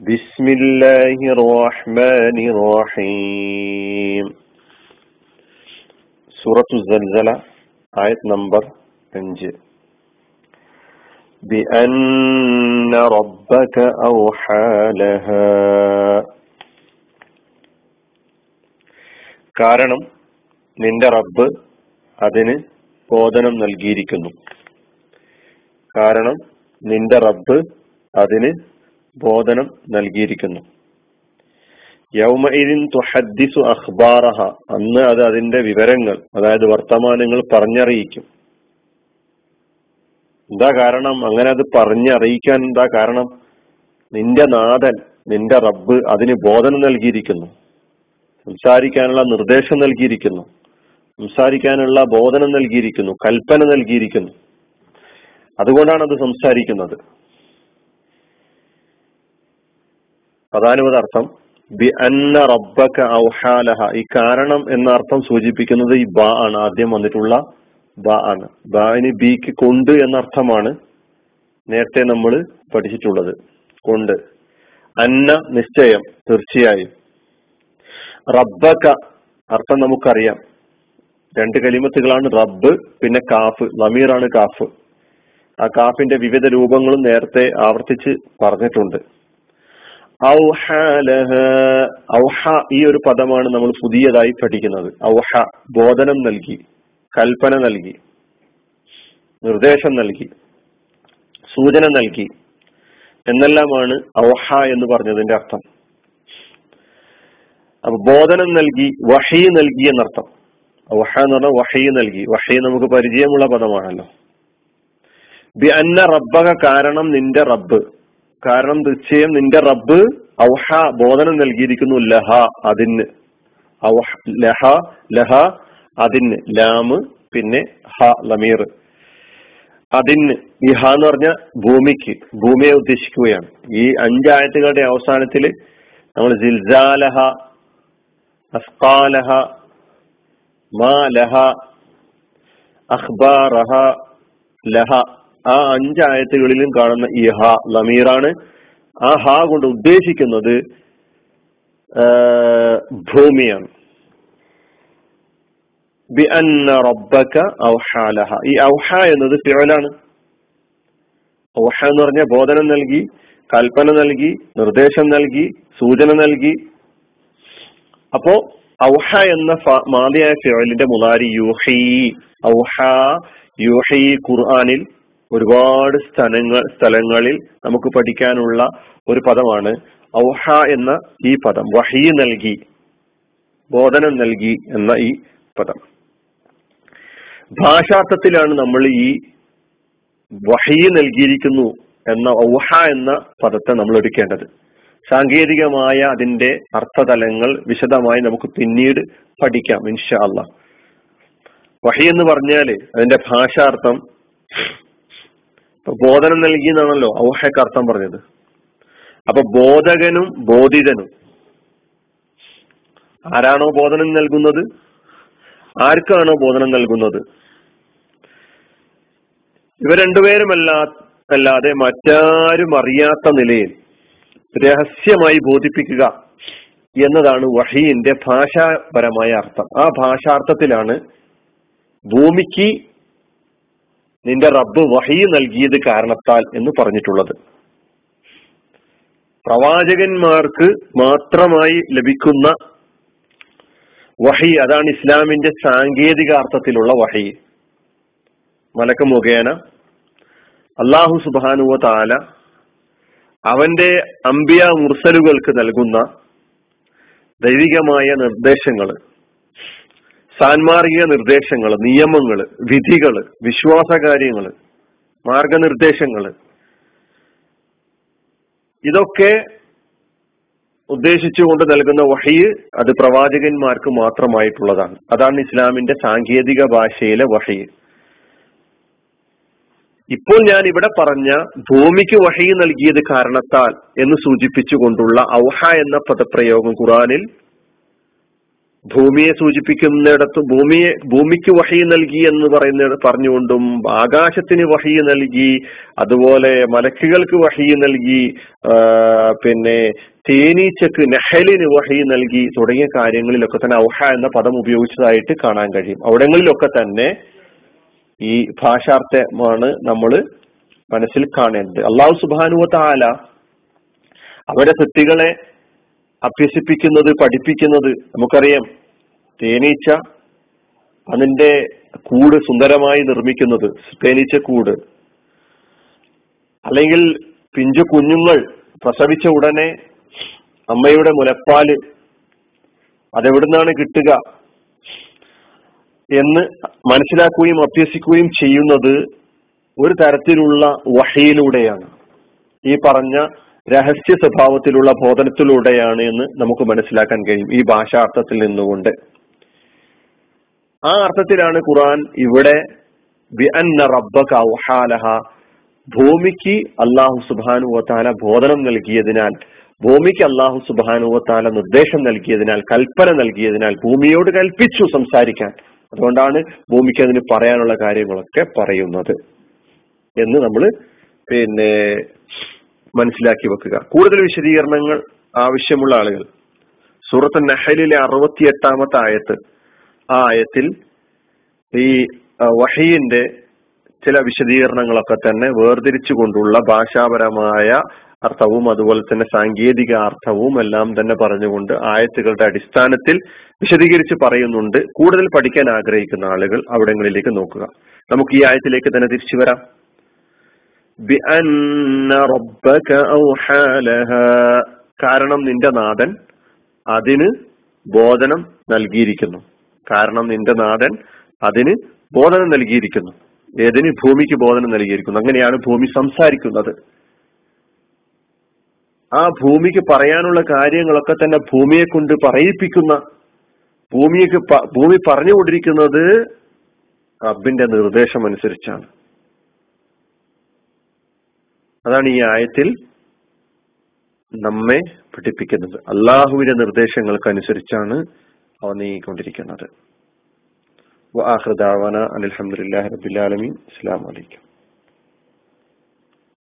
بسم الله الرحمن الرحيم سورة الزلزلة آية نمبر 5 بأن ربك أوحى لها കാരണം നിന്റെ റബ്ബ് അതിന് ബോധനം നൽകിയിരിക്കുന്നു കാരണം നിന്റെ റബ്ബ് അതിന് ബോധനം നൽകിയിരിക്കുന്നു. യൗമഇദിൻ തുഹദ്ദിസു അഖ്ബാറഹ. അന്ന് അത് അതിന്റെ വിവരങ്ങൾ അതായത് വർത്തമാനങ്ങൾ പറഞ്ഞറിയിക്കും. എന്താ കാരണം? അങ്ങനെ അത് പറഞ്ഞറിയിക്കാൻ എന്താ കാരണം? നിന്റെ നാഥൻ നിന്റെ റബ്ബ് അതിന് ബോധനം നൽകിയിരിക്കുന്നു. സംസാരിക്കാനുള്ള നിർദ്ദേശം നൽകിയിരിക്കുന്നു. സംസാരിക്കാനുള്ള ബോധനം നൽകിയിരിക്കുന്നു കൽപ്പന നൽകിയിരിക്കുന്നു. അതുകൊണ്ടാണ് അത് സംസാരിക്കുന്നത്. പദാനുപദാർത്ഥം ബി അന്ന റബ്ബക ഔഹാലഹ. ഈ കാരണം എന്ന അർത്ഥം സൂചിപ്പിക്കുന്നത് ഈ ബാ ആണ്. ആദ്യം വന്നിട്ടുള്ള ബ ആണ്. ബാന് ബിക്ക് കൊണ്ട് എന്ന അർത്ഥമാണ് നേരത്തെ നമ്മൾ പഠിച്ചിട്ടുള്ളത്. കൊണ്ട്. അന്ന നിശ്ചയം തീർച്ചയായും. റബ്ബക അർത്ഥം നമുക്കറിയാം. രണ്ട് കലിമത്തുകളാണ് റബ്ബ് പിന്നെ കാഫ് ലമീറാണ് കാഫ്. ആ കാഫിന്റെ വിവിധ രൂപങ്ങളും നേരത്തെ ആവർത്തിച്ച് പറഞ്ഞിട്ടുണ്ട്. ഔഹ ഈ ഒരു പദമാണ് നമ്മൾ പുതിയതായി പഠിക്കുന്നത്. ഔഹ ബോധനം നൽകി കൽപ്പന നൽകി നിർദ്ദേശം നൽകി സൂചന നൽകി എന്നെല്ലാമാണ് ഔഹ എന്ന് പറഞ്ഞതിന്റെ അർത്ഥം. അപ്പൊ ബോധനം നൽകി വഹി നൽകി എന്നർത്ഥം. വഹ എന്ന് പറഞ്ഞാൽ വഹി നൽകി. വഹി നമുക്ക് പരിചയമുള്ള പദമാണല്ലോ. ബി അന്ന റബ്ബക കാരണം നിന്റെ റബ്ബ്. കാരണം നിശ്ചയം നിന്റെ റബ്ബ് ഔഹ ബോധനം നൽകിയിരിക്കുന്നു ലഹ അതിന് ഔഹ ലഹ ലഹ അതിന് ലാമ് പിന്നെ ഹ ലമീർ. അതിന് ഈ ഹ എന്ന് പറഞ്ഞ ഭൂമിക്ക് ഭൂമിയെ ഉദ്ദേശിക്കുകയാണ്. ഈ അഞ്ചായത്തുകളുടെ അവസാനത്തിൽ നമ്മൾ ജിൽജാലഹ അസ്കാലഹ മാ ലഹ അഖ്ബാറഹ ലഹ ആ അഞ്ചായത്തുകളിലും കാണുന്ന ഈ ഹ ലമീറാണ്. ആ ഹ കൊണ്ട് ഉദ്ദേശിക്കുന്നത് ഭൂമിയാണ്. ബി അന്ന റബ്ബക്ക ഔഹാലഹ. ഈ ഔഹ എന്നത് ഫിഅലാണ്. ഔഹ എന്ന് പറഞ്ഞ ബോധനം നൽകി കൽപ്പന നൽകി നിർദ്ദേശം നൽകി സൂചന നൽകി. അപ്പോ ഔഹ എന്ന മാതിയായ ഫിഅലിന്റെ മുതാരി യൂഹി. ഔഹ യൂഹി ഖുർആനിൽ ഒരുപാട് സ്ഥലങ്ങൾ സ്ഥലങ്ങളിൽ നമുക്ക് പഠിക്കാനുള്ള ഒരു പദമാണ് ഔഹ എന്ന ഈ പദം വഹി നൽകി ബോധനം നൽകി എന്ന ഈ പദം. ഭാഷാർത്ഥത്തിലാണ് നമ്മൾ ഈ വഹി നൽകിയിരിക്കുന്നു എന്ന ഔഹ എന്ന പദത്തെ നമ്മൾ എടുക്കേണ്ടത്. സാങ്കേതികമായ അതിന്റെ അർത്ഥതലങ്ങൾ വിശദമായി നമുക്ക് പിന്നീട് പഠിക്കാം ഇൻഷാ അല്ല വഹി എന്ന് പറഞ്ഞാൽ അതിന്റെ ഭാഷാർത്ഥം ബോധനം നൽകി എന്നാണല്ലോ ഔഹയ്ക്ക് അർത്ഥം പറഞ്ഞത്. അപ്പൊ ബോധകനും ബോധിതനും. ആരാണോ ബോധനം നൽകുന്നത്? ആർക്കാണോ ബോധനം നൽകുന്നത്? ഇവ രണ്ടുപേരുമല്ല അല്ലാതെ മറ്റാരും അറിയാത്ത നിലയിൽ രഹസ്യമായി ബോധിപ്പിക്കുക എന്നതാണ് വഹീന്റെ ഭാഷാപരമായ അർത്ഥം. ആ ഭാഷാർത്ഥത്തിലാണ് ഭൂമിക്ക് നിന്റെ റബ്ബ് വഹി നൽകിയത് കാരണത്താൽ എന്ന് പറഞ്ഞിട്ടുള്ളത്. പ്രവാചകന്മാർക്ക് മാത്രമായി ലഭിക്കുന്ന വഹി അതാണ് ഇസ്ലാമിന്റെ സാങ്കേതികാർത്ഥത്തിലുള്ള വഹി. മലക്ക് മുഖേന അള്ളാഹു സുബാനുവ താല അവന്റെ അമ്പിയ മുർസലുകൾക്ക് നൽകുന്ന ദൈവികമായ നിർദ്ദേശങ്ങൾ സാൻമാർഗിക നിർദ്ദേശങ്ങൾ നിയമങ്ങൾ വിധികൾ വിശ്വാസകാര്യങ്ങൾ മാർഗനിർദ്ദേശങ്ങൾ ഇതൊക്കെ ഉദ്ദേശിച്ചുകൊണ്ട് നൽകുന്ന വഹിയ് അത് പ്രവാചകന്മാർക്ക് മാത്രമായിട്ടുള്ളതാണ്. അതാണ് ഇസ്ലാമിന്റെ സാങ്കേതിക ഭാഷയിലെ വഹിയ് ഇപ്പോൾ ഞാൻ ഇവിടെ പറഞ്ഞ ഭൂമിക്ക് വഹി നൽകിയത് കാരണത്താൽ എന്ന് സൂചിപ്പിച്ചുകൊണ്ടുള്ള ഔഹ എന്ന പദപ്രയോഗം ഖുറാനിൽ ഭൂമിയെ സൂചിപ്പിക്കുന്നിടത്ത് ഭൂമിയെ ഭൂമിക്ക് വഹി നൽകി എന്ന് പറയുന്ന പറഞ്ഞുകൊണ്ടും ആകാശത്തിന് വഹി നൽകി അതുപോലെ മലക്കുകൾക്ക് വഹി നൽകി പിന്നെ തേനീച്ചക്ക് നെഹലിന് വഹി നൽകി തുടങ്ങിയ കാര്യങ്ങളിലൊക്കെ തന്നെ ഔഹ എന്ന പദം ഉപയോഗിച്ചതായിട്ട് കാണാൻ കഴിയും. അവിടങ്ങളിലൊക്കെ തന്നെ ഈ ഭാഷാർത്ഥമാണ് നമ്മൾ മനസ്സിൽ കാണേണ്ടത്. അള്ളാഹു സുബാനുവ താല അവരെ സൃഷ്ടികളെ അഭ്യസിപ്പിക്കുന്നത് പഠിപ്പിക്കുന്നത് നമുക്കറിയാം. തേനീച്ച അതിന്റെ കൂട് സുന്ദരമായി നിർമ്മിക്കുന്നത് തേനീച്ച കൂട്. അല്ലെങ്കിൽ പിഞ്ചു കുഞ്ഞുങ്ങൾ പ്രസവിച്ച ഉടനെ അമ്മയുടെ മുലപ്പാൽ അതെവിടുന്നാണ് കിട്ടുക എന്ന് മനസ്സിലാക്കുകയും അഭ്യസിക്കുകയും ചെയ്യുന്നത് ഒരു തരത്തിലുള്ള വഹയിലൂടെയാണ് ഈ പറഞ്ഞ രഹസ്യ സ്വഭാവത്തിലുള്ള ബോധനത്തിലൂടെയാണ് എന്ന് നമുക്ക് മനസ്സിലാക്കാൻ കഴിയും ഈ ഭാഷാർത്ഥത്തിൽ നിന്നുകൊണ്ട്. ആ അർത്ഥത്തിലാണ് ഖുർആൻ ഇവിടെ ഭൂമിക്ക് അള്ളാഹു സുബാനുവത്താല ബോധനം നൽകിയതിനാൽ ഭൂമിക്ക് അള്ളാഹു സുബാനുവത്താല നിർദ്ദേശം നൽകിയതിനാൽ കൽപ്പന നൽകിയതിനാൽ ഭൂമിയോട് കൽപ്പിച്ചു സംസാരിക്കാൻ. അതുകൊണ്ടാണ് ഭൂമിക്ക് അതിന് പറയാനുള്ള കാര്യങ്ങളൊക്കെ പറയുന്നത്. എന്ന് നമ്മൾ പിന്നെ മനസ്സിലാക്കി വെക്കുക. കൂടുതൽ വിശദീകരണങ്ങൾ ആവശ്യമുള്ള ആളുകൾ. സൂറത്ത് നഹലിലെ അറുപത്തി എട്ടാമത്തെ ആയത്ത്. ആ ആയത്തിൽ ഈ വഹീന്റെ ചില വിശദീകരണങ്ങളൊക്കെ തന്നെ വേർതിരിച്ചു കൊണ്ടുള്ള ഭാഷാപരമായ അർത്ഥവും അതുപോലെ തന്നെ സാങ്കേതിക അർത്ഥവും എല്ലാം തന്നെ പറഞ്ഞുകൊണ്ട് ആയത്തുകളുടെ അടിസ്ഥാനത്തിൽ വിശദീകരിച്ച് പറയുന്നുണ്ട്. കൂടുതൽ പഠിക്കാൻ ആഗ്രഹിക്കുന്ന ആളുകൾ അവിടങ്ങളിലേക്ക് നോക്കുക. നമുക്ക് ഈ ആയത്തിലേക്ക് തന്നെ തിരിച്ചു വരാം. കാരണം നിന്റെ നാഥൻ അതിന് ബോധനം നൽകിയിരിക്കുന്നു. കാരണം നിന്റെ നാഥൻ അതിന് ബോധനം നൽകിയിരിക്കുന്നു. ഏതിന്? ഭൂമിക്ക് ബോധനം നൽകിയിരിക്കുന്നു. അങ്ങനെയാണ് ഭൂമി സംസാരിക്കുന്നത്. ആ ഭൂമിക്ക് പറയാനുള്ള കാര്യങ്ങളൊക്കെ തന്നെ ഭൂമിയെ കൊണ്ട് പറയിപ്പിക്കുന്ന ഭൂമിക്ക് ഭൂമി പറഞ്ഞുകൊണ്ടിരിക്കുന്നത് റബ്ബിന്റെ നിർദ്ദേശം അനുസരിച്ചാണ് അതാണ് ഈ ആയത്തിൽ നമ്മെ പഠിപ്പിക്കുന്നത്. അള്ളാഹുവിന്റെ നിർദ്ദേശങ്ങൾക്ക് അനുസരിച്ചാണ് അവ നീങ്ങിക്കൊണ്ടിരിക്കുന്നത്. അലഹമുല്ലാ റബിലാലമീൻ അസ്സാം വലൈക്കും